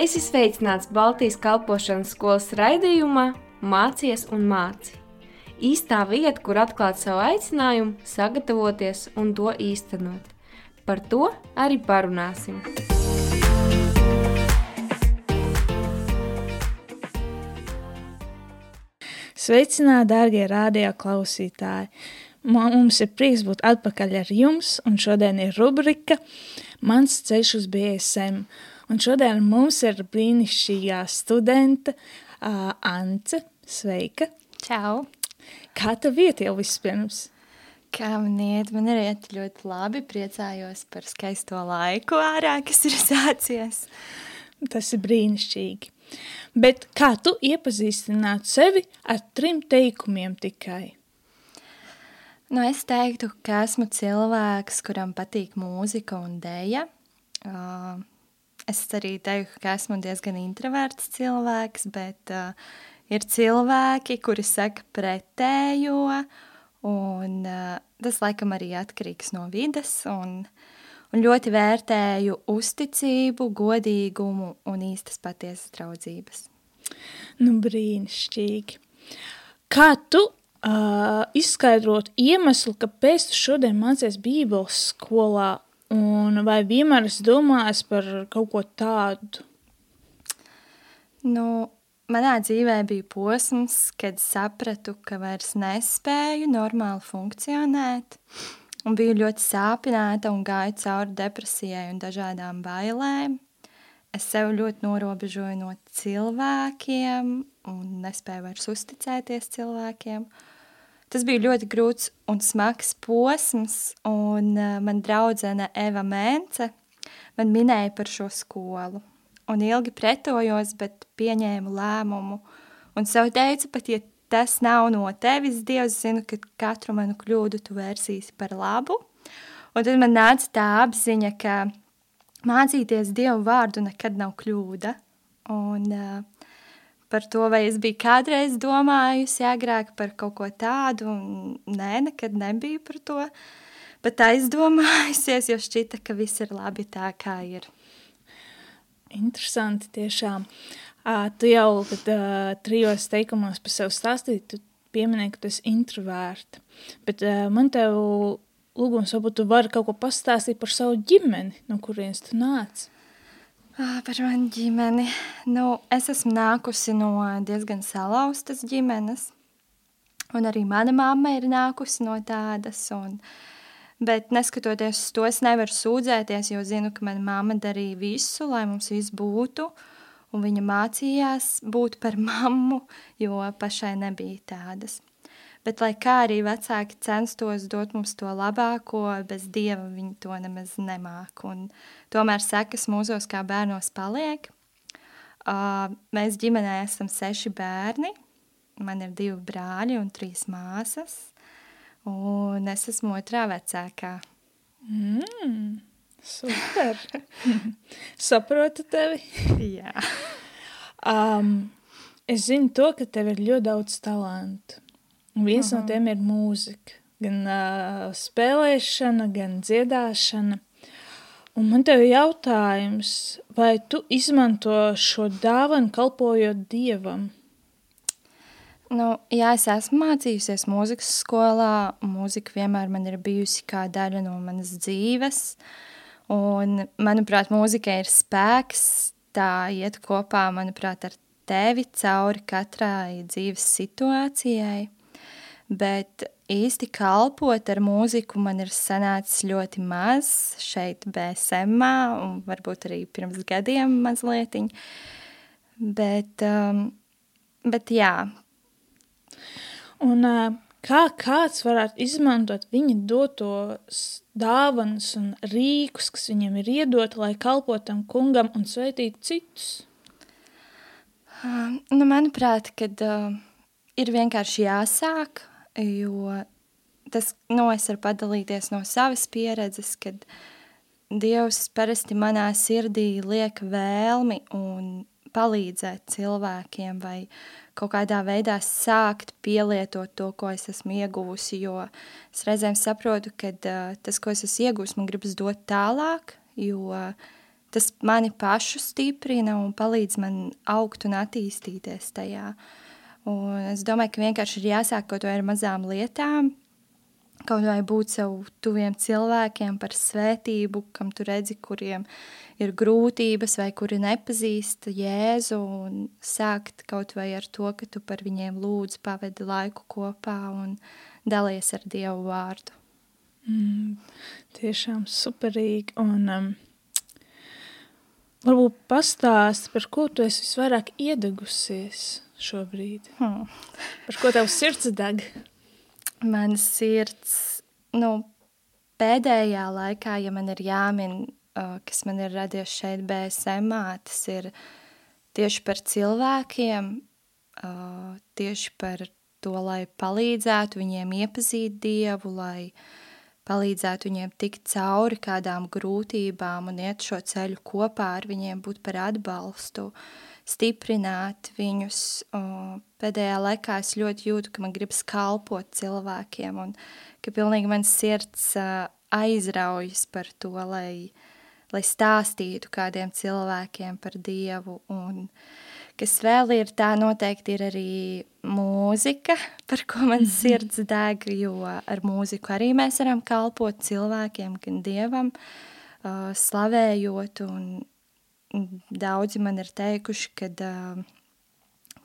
Es esmu sveicināts Baltijas kalpošanas skolas raidījumā Mācies un māci. Īstā vieta, kur atklāt savu aicinājumu, sagatavoties un to īstenot. Par to arī parunāsim. Sveicināti, darbie radio klausītāji! Mums ir prieks būt atpakaļ ar jums, un šodien ir rubrika Mans ceļš uz BSM. Un šodien mums ir brīnišķīgā studenta uh, Ance. Sveika! Čau! Kā tev iet jau vispirms? Kā man iet? Man ir iet ļoti labi. Priecājos par skaisto laiku ārā, kas ir sācies. Tas ir brīnišķīgi. Bet kā tu iepazīstinātu sevi ar trim teikumiem tikai? Nu, es teiktu, ka esmu cilvēks, kuram patīk mūzika un dēja. Es arī teiktu, ka esmu diezgan introverts cilvēks, bet uh, ir cilvēki, kuri saka pretējo, un uh, tas laikam arī atkarīgs no vides, un, un ļoti vērtēju uzticību, godīgumu un īstas patiesas draudzības. Nu, brīnišķīgi. Kā tu uh, izskaidrot iemeslu, kāpēc tu šodien mācies Bībeles skolā, un vai vienmēr esi domājis par kaut ko tādu? Nu, manā dzīvē bija posms, kad sapratu, ka vairs nespēju normāli funkcionēt, un biju ļoti sāpināta un gāju cauri depresijai un dažādām bailēm. Es sev ļoti norobežoju no cilvēkiem un nespēju vairs uzticēties cilvēkiem. Uh, Tas bija ļoti grūts un smags posms, un uh, man draudzene Eva Mēnce man minēja par šo skolu. Un ilgi pretojos, bet pieņēmu lēmumu. Un sev teicu, pat ja tas nav no tevis, Dievs zina, ka katru manu kļūdu tu vērsīsi par labu. Un tad man nāca tā apziņa, ka mācīties Dievu vārdu nekad nav kļūda. Un uh, par to, vai es biju kādreiz domājusi agrāk par kaut ko tādu. Nē, nekad nebiju par to. Bet aizdomājusies, jo šķita, ka viss ir labi tā, kā ir. Interesanti tiešām. Uh, tu jau kad, uh, trijos teikumos par sevi stāstīji, tu pieminēji, ka tu esi introverta. Bet uh, man tev lūgums, varbūt tu vari kaut ko pastāstīt par savu ģimeni, no kurienes tu nāc. Par manu ģimeni. Nu, es esmu nākusi no diezgan salauztas ģimenes. Un arī mana mamma ir nākusi no tādas. Un, bet neskatoties uz to, es nevaru sūdzēties, jo zinu, ka mana mamma darīja visu, lai mums viss būtu. Un viņa mācījās būt par mammu, jo pašai nebija tādas. Bet, lai kā arī vecāki censtos dot mums to labāko, bez dieva viņi to nemaz nemāk. Un tomēr sekas mūsos kā bērnos paliek. Uh, mēs ģimenē esam seši bērni. Man ir divi brāļi un trīs māsas. Un es esmu otrā vecākā. Mm, super! Saprotu tevi? Jā. Um, es zinu to, ka tev ir ļoti daudz talantu. Viens Aha. no tiem ir mūzika. Gan uh, spēlēšana, gan dziedāšana. Un man te ir jautājums, vai tu izmanto šo dāvanu kalpojot Dievam? Nu, jā, es esmu mācījusies mūzikas skolā. Mūzika vienmēr man ir bijusi kā daļa no manas dzīves. Un, manuprāt, mūzika ir spēks. Tā iet kopā, manuprāt, ar tevi cauri katrai dzīves situācijai bet īsti kalpot ar mūziku man ir sanācis ļoti maz šeit BSM, un varbūt arī pirms gadiem mazlietiņ. Bet, um, bet jā. Un uh, kā kāds varētu izmantot viņa dotos dāvanas un rīkus, kas viņam ir iedoti, lai kalpotam kungam un sveitītu citus? Uh, nu, manuprāt, kad uh, ir vienkārši jāsāk, jo tas, nu, es varu padalīties no savas pieredzes, kad Dievs parasti manā sirdī liek vēlmi un palīdzēt cilvēkiem vai kaut kādā veidā sākt pielietot to, ko es esmu ieguvusi, jo es reizēm saprotu, ka uh, tas, ko es esmu ieguvusi, man gribas dot tālāk, jo tas mani pašu stiprina un palīdz man augt un attīstīties tajā. Un es domāju, ka vienkārši ir jāsāk kaut ar mazām lietām, kaut vai būt sev tuviem cilvēkiem par svētību, kam tu redzi, kuriem ir grūtības vai kuri nepazīst Jēzu un sākt kaut vai ar to, ka tu par viņiem lūdzu pavedi laiku kopā un dalies ar Dievu vārdu. Mm, tiešām superīgi un um, varbūt pastāst, par ko tu esi visvairāk iedegusies šobrīd? Hmm. Par ko tev sirds deg? Manas sirds, nu, pēdējā laikā, ja man ir jāmin kas man ir radies šeit BSM, tas ir tieši par cilvēkiem, tieši par to, lai palīdzētu viņiem iepazīt Dievu, lai palīdzētu viņiem tikt cauri kādām grūtībām un iet šo ceļu kopā ar viņiem, būt par atbalstu, stiprināt viņus. Pēdējā laikā es ļoti jūtu, ka man gribas kalpot cilvēkiem un ka pilnīgi mans sirds aizraujas par to, lai lai stāstītu kādiem cilvēkiem par Dievu. Un kas vēl ir, tā noteikti ir arī mūzika, par ko man mhm. sirds deg, jo ar mūziku arī mēs varam kalpot cilvēkiem, gan Dievam, uh, slavējot. Un daudzi man ir teikuši, kad, uh,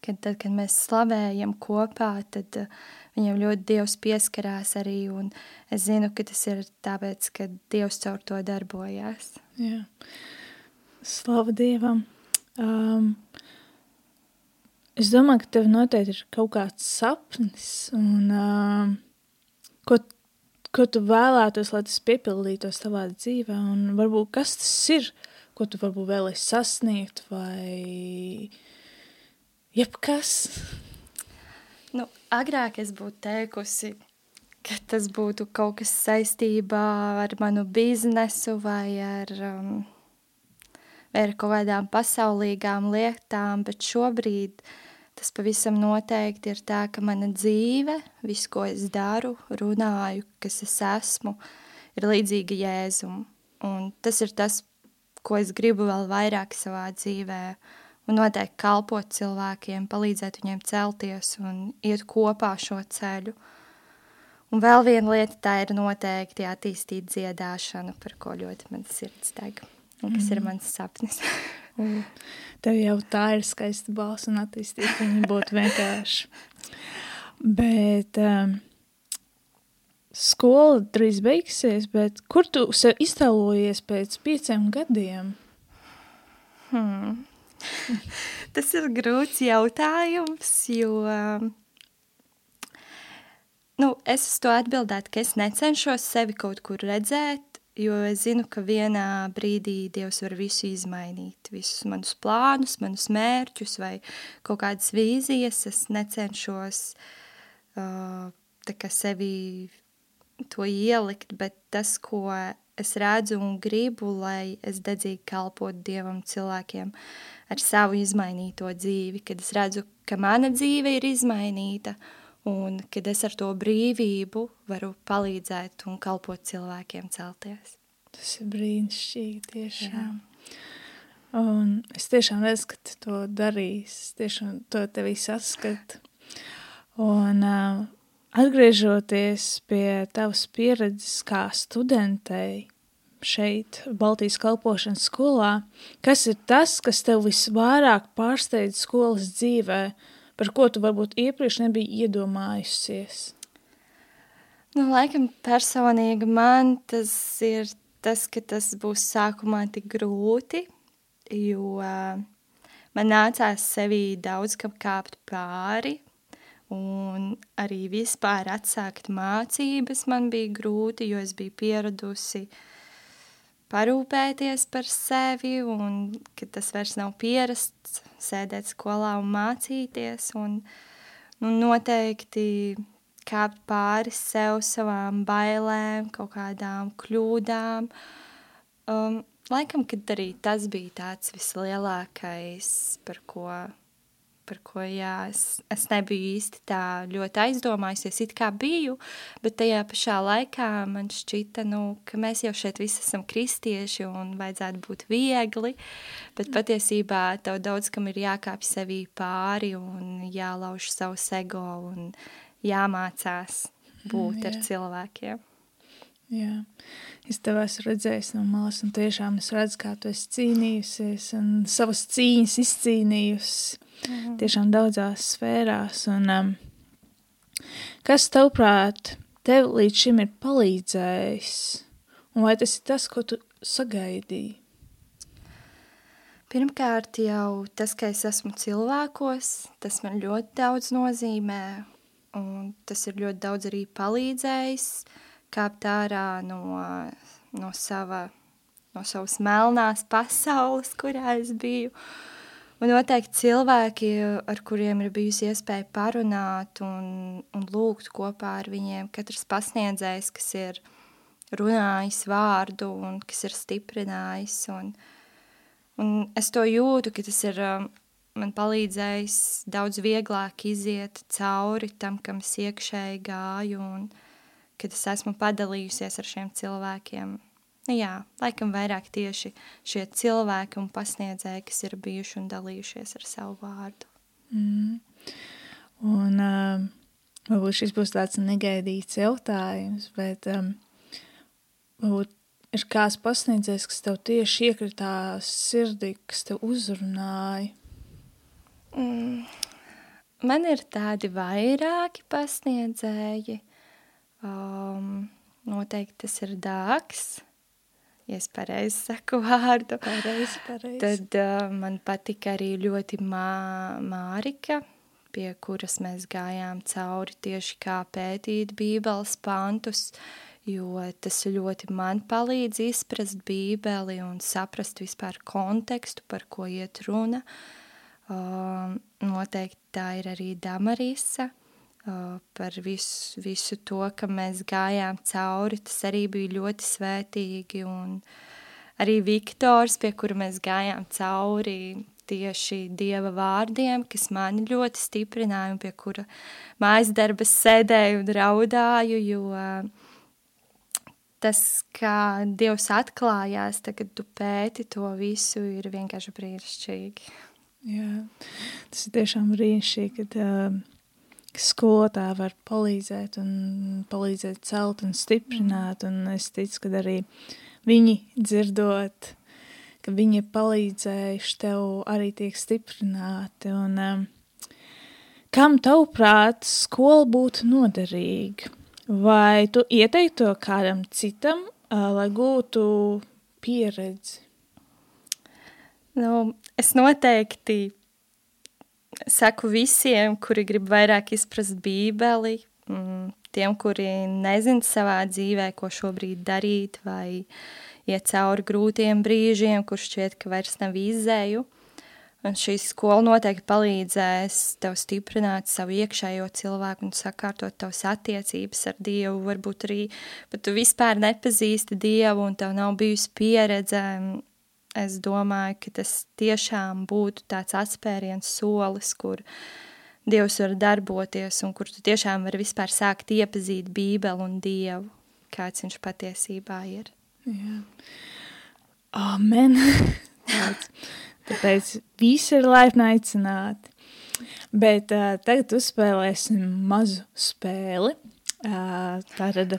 kad tad, kad mēs slavējam kopā, tad uh, Viņam ļoti Dievs pieskarās arī, un es zinu, ka tas ir tāpēc, ka Dievs caur to darbojās. Jā. Slava Dievam! Um, es domāju, ka tev noteikti ir kaut kāds sapnis, un um, ko, ko tu vēlētos, lai tas piepildītos tavā dzīvē, un varbūt kas tas ir, ko tu varbūt vēlēsi sasniegt, vai jebkas? Nu, agrāk es būtu teikusi, ka tas būtu kaut kas saistībā ar manu biznesu vai ar, um, vai ar kaut kādām pasaulīgām lietām, bet šobrīd tas pavisam noteikti ir tā, ka mana dzīve, viss, ko es daru, runāju, kas es esmu, ir līdzīga Jēzum. Un tas ir tas, ko es gribu vēl vairāk savā dzīvēm un noteikti kalpot cilvēkiem, palīdzēt viņiem celties un iet kopā šo ceļu. Un vēl viena lieta tā ir noteikti attīstīt dziedāšanu, par ko ļoti man sirds deg, un kas mm. ir mans sapnis. Tev jau tā ir skaista balss un attīstīt viņu būtu vienkārši. Bet um, skola drīz beigsies, bet kur tu sev iztēlojies pēc pieciem gadiem? Hmm. Tas ir grūts jautājums, jo nu, es uz to atbildētu, ka es necenšos sevi kaut kur redzēt, jo es zinu, ka vienā brīdī Dievs var visu izmainīt, visus manus plānus, manus mērķus vai kaut kādas vīzijas. Es necenšos uh, sevi to ielikt, bet tas, ko es redzu un gribu, lai es dedzīgi kalpotu Dievam cilvēkiem ar savu izmainīto dzīvi, kad es redzu, ka mana dzīve ir izmainīta un kad es ar to brīvību varu palīdzēt un kalpot cilvēkiem celties. Tas ir brīnišķīgi tiešām. Jā. Un es tiešām redzu, ka tu to darīsi, tiešām to tevī saskatu. Un uh, Atgriežoties pie tavas pieredzes kā studentei šeit, Baltijas kalpošanas skolā, kas ir tas, kas tev visvairāk pārsteidz skolas dzīvē, par ko tu varbūt iepriekš nebija iedomājusies? Nu, laikam personīgi man tas ir tas, ka tas būs sākumā tik grūti, jo uh, man nācās sevī daudz kam kāpt pāri, Un arī vispār atsākt mācības man bija grūti, jo es biju pieradusi parūpēties par sevi, un tas vairs nav pierasts sēdēt skolā un mācīties. Un, nu, noteikti kāpt pāri sev, savām bailēm, kaut kādām kļūdām. Um, laikam, kad arī tas bija tāds vislielākais, par ko par ko jā, es, es nebiju īsti tā ļoti aizdomājusies, it kā biju, bet tajā pašā laikā man šķita, nu, ka mēs jau šeit visi esam kristieši un vajadzētu būt viegli, bet patiesībā tev daudz kam ir jākāpj sevī pāri un jālauž savu ego un jāmācās būt mm, ar cilvēkiem. Jā, es tev esmu redzējis no malas, un tiešām es redzu, kā tu esi cīnījusies un savas cīņas izcīnījusi mhm. tiešām daudzās sfērās. Un, um, kas tavprāt tev līdz šim ir palīdzējis? Un vai tas ir tas, ko tu sagaidīji? Pirmkārt, jau tas, ka es esmu cilvēkos, tas man ļoti daudz nozīmē, un tas ir ļoti daudz arī palīdzējis. Uh, kāpt ārā no, no, sava, no savas melnās pasaules, kurā es biju. Un noteikti cilvēki, ar kuriem ir bijusi iespēja parunāt un, un lūgt kopā ar viņiem, katrs pasniedzējs, kas ir runājis vārdu un kas ir stiprinājis. Un, un es to jūtu, ka tas ir um, man palīdzējis daudz vieglāk iziet cauri tam, kam es iekšēji gāju un, kad es esmu padalījusies ar šiem cilvēkiem. Nu jā, laikam vairāk tieši šie cilvēki un pasniedzēji, kas ir bijuši un dalījušies ar savu vārdu. Mm. Un uh, varbūt šis būs tāds negaidīts jautājums, bet um, varbūt ir kāds pasniedzējs, kas tev tieši iekritās sirdī, kas tev uzrunāja? Mm. Man ir tādi vairāki pasniedzēji, Um, noteikti tas ir dāks, ja es pareizi saku vārdu. Pareizi, pareizi. Tad uh, man patika arī ļoti mā, Mārika, pie kuras mēs gājām cauri tieši kā pētīt bībeles pantus, jo tas ļoti man palīdz izprast bībeli un saprast vispār kontekstu, par ko iet runa. Um, noteikti tā ir arī Damarisa, par visu, visu to, ka mēs gājām cauri. Tas arī bija ļoti svētīgi. Un arī Viktors, pie kura mēs gājām cauri tieši dieva vārdiem, kas mani ļoti stiprināja un pie kura mājas darbas sēdēju un raudāju, jo tas, kā Dievs atklājās, tagad tu pēti to visu, ir vienkārši brīnišķīgi. Jā, tas ir tiešām brīnišķīgi, kad uh, skolotāji var palīdzēt un palīdzēt celt un stiprināt, un es ticu, ka arī viņi dzirdot, ka viņi ir palīdzējuši tev arī tiek stiprināti, un um, kam tavuprāt skola būtu noderīga? Vai tu ieteiktu to kādam citam, uh, lai gūtu pieredzi? Nu, es noteikti saku visiem, kuri grib vairāk izprast Bībeli, mm, tiem, kuri nezina savā dzīvē, ko šobrīd darīt, vai iet cauri grūtiem brīžiem, kur šķiet, ka vairs nav izēju. Un šī skola noteikti palīdzēs tev stiprināt savu iekšējo cilvēku un sakārtot tavas attiecības ar Dievu. Varbūt arī pat tu vispār nepazīsti Dievu un tev nav bijusi pieredze es domāju, ka tas tiešām būtu tāds atspēriens solis, kur Dievs var darboties un kur tu tiešām vari vispār sākt iepazīt Bībeli un Dievu, kāds viņš patiesībā ir. Jā. Amen. Tāpēc visi ir laipni aicināti. Bet uh, tagad uzspēlēsim mazu spēli. Tātad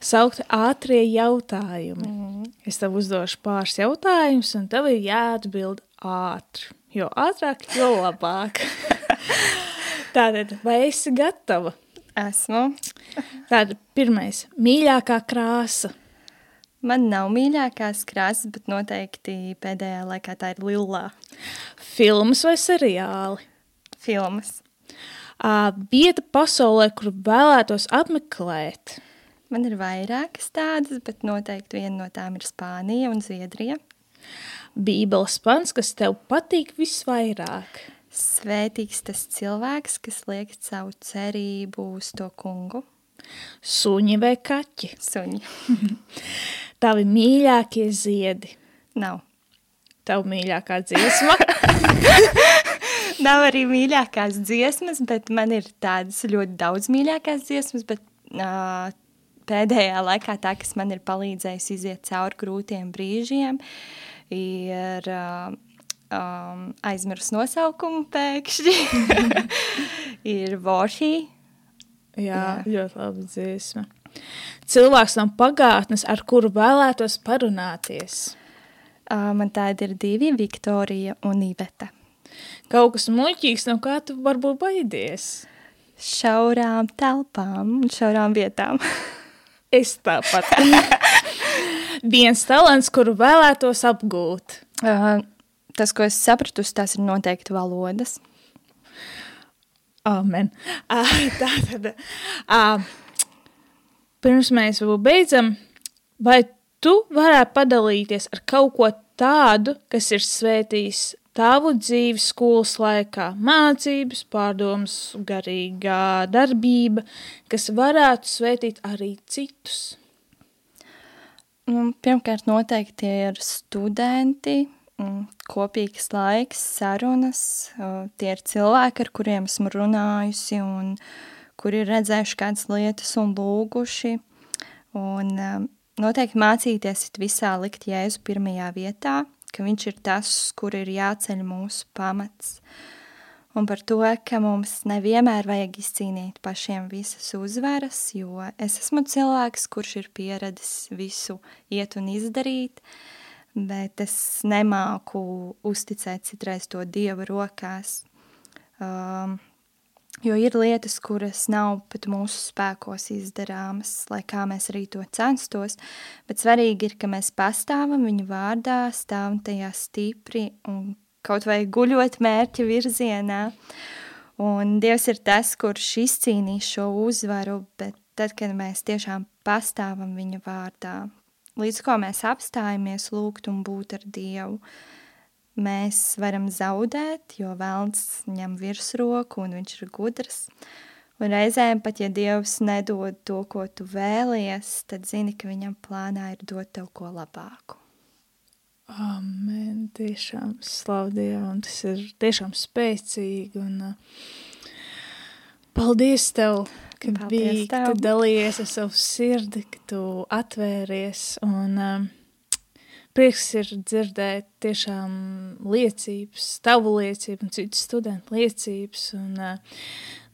saukti ātrie jautājumi. Mm -hmm. Es tev uzdošu pāris jautājumus, un tev ir jāatbild ātri. Jo ātrāk, jo labāk. Tātad, vai esi gatava? Esmu. Tātad, pirmais, mīļākā krāsa. Man nav mīļākās krāsas, bet noteikti pēdējā laikā tā ir lilā. Filmas vai seriāli? Filmas. Vieta pasaulē, kur vēlētos apmeklēt? Man ir vairākas tādas, bet noteikti viena no tām ir Spānija un Zviedrija. Bībeles pants, kas tev patīk visvairāk? Svētīgs tas cilvēks, kas liek savu cerību uz to kungu. Suņi vai kaķi? Suņi. Tavi mīļākie ziedi? Nav. Tavu mīļākā dziesma? nav arī mīļākās dziesmas, bet man ir tādas ļoti daudz mīļākās dziesmas, bet uh, pēdējā laikā tā, kas man ir palīdzējis iziet cauri grūtiem brīžiem, ir uh, um, aizmirst nosaukumu pēkšņi, ir Vorhī. Jā, Jā, ļoti labi dziesma. Cilvēks no pagātnes, ar kuru vēlētos parunāties. Uh, man tādi ir divi, Viktorija un Iveta. Kaut kas muļķīgs, no kā tu varbūt baidies? Šaurām telpām un šaurām vietām. es tāpat. Viens talants, kuru vēlētos apgūt. Uh, tas, ko es sapratu, tas ir noteikti valodas. Amen. Uh, tā tad, uh, pirms mēs beidzam, vai tu varētu padalīties ar kaut ko tādu, kas ir svētījis tavu dzīvi skolas laikā, mācības, pārdomas, garīgā darbība, kas varētu svētīt arī citus? Pirmkārt, noteikti ir studenti, kopīgs laiks, sarunas. Tie ir cilvēki, ar kuriem esmu runājusi un kuri ir redzējuši kādas lietas un lūguši. Un noteikti mācīties visā likt Jēzu pirmajā vietā, ka viņš ir tas, kur ir jāceļ mūsu pamats. Un par to, ka mums nevienmēr vajag izcīnīt pašiem visas uzvaras, jo es esmu cilvēks, kurš ir pieradis visu iet un izdarīt, bet es nemāku uzticēt citreiz to Dieva rokās. Um, Jo ir lietas, kuras nav pat mūsu spēkos izdarāmas, lai kā mēs arī to censtos, bet svarīgi ir, ka mēs pastāvam viņa vārdā, stāvam tajā stipri un kaut vai guļot mērķa virzienā. Un Dievs ir tas, kurš izcīnīs šo uzvaru, bet tad, kad mēs tiešām pastāvam viņa vārdā, līdz ko mēs apstājamies lūgt un būt ar Dievu, mēs varam zaudēt, jo vēlns ņem virsroku un viņš ir gudrs. Un reizēm pat, ja Dievs nedod to, ko tu vēlies, tad zini, ka viņam plānā ir dot tev ko labāku. Amen, tiešām slavu Dievu, un tas ir tiešām spēcīgi, un uh, paldies Tev, ka paldies biji, tev. ka tu dalījies ar savu sirdi, ka tu atvēries, un uh, prieks ir dzirdēt tiešām liecības, tavu liecību un citu studentu liecības. Un, uh,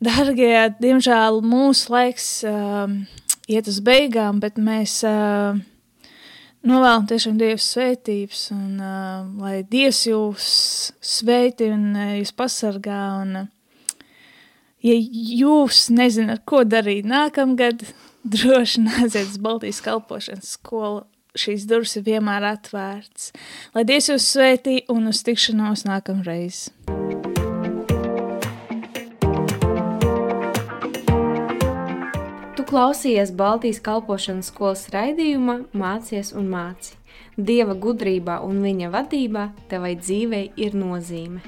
dargie, diemžēl mūsu laiks uh, iet uz beigām, bet mēs uh, novēlam tiešām Dievs svētības un uh, lai Dievs jūs sveiti un uh, jūs pasargā un uh, ja jūs nezināt, ko darīt nākamgad, droši nāciet uz Baltijas kalpošanas skolu šīs durvis ir vienmēr atvērts. Lai Dievs jūs svētī un uz tikšanos nākamreiz! Tu klausījies Baltijas kalpošanas skolas raidījumā Mācies un māci. Dieva gudrībā un viņa vadībā tevai dzīvei ir nozīme.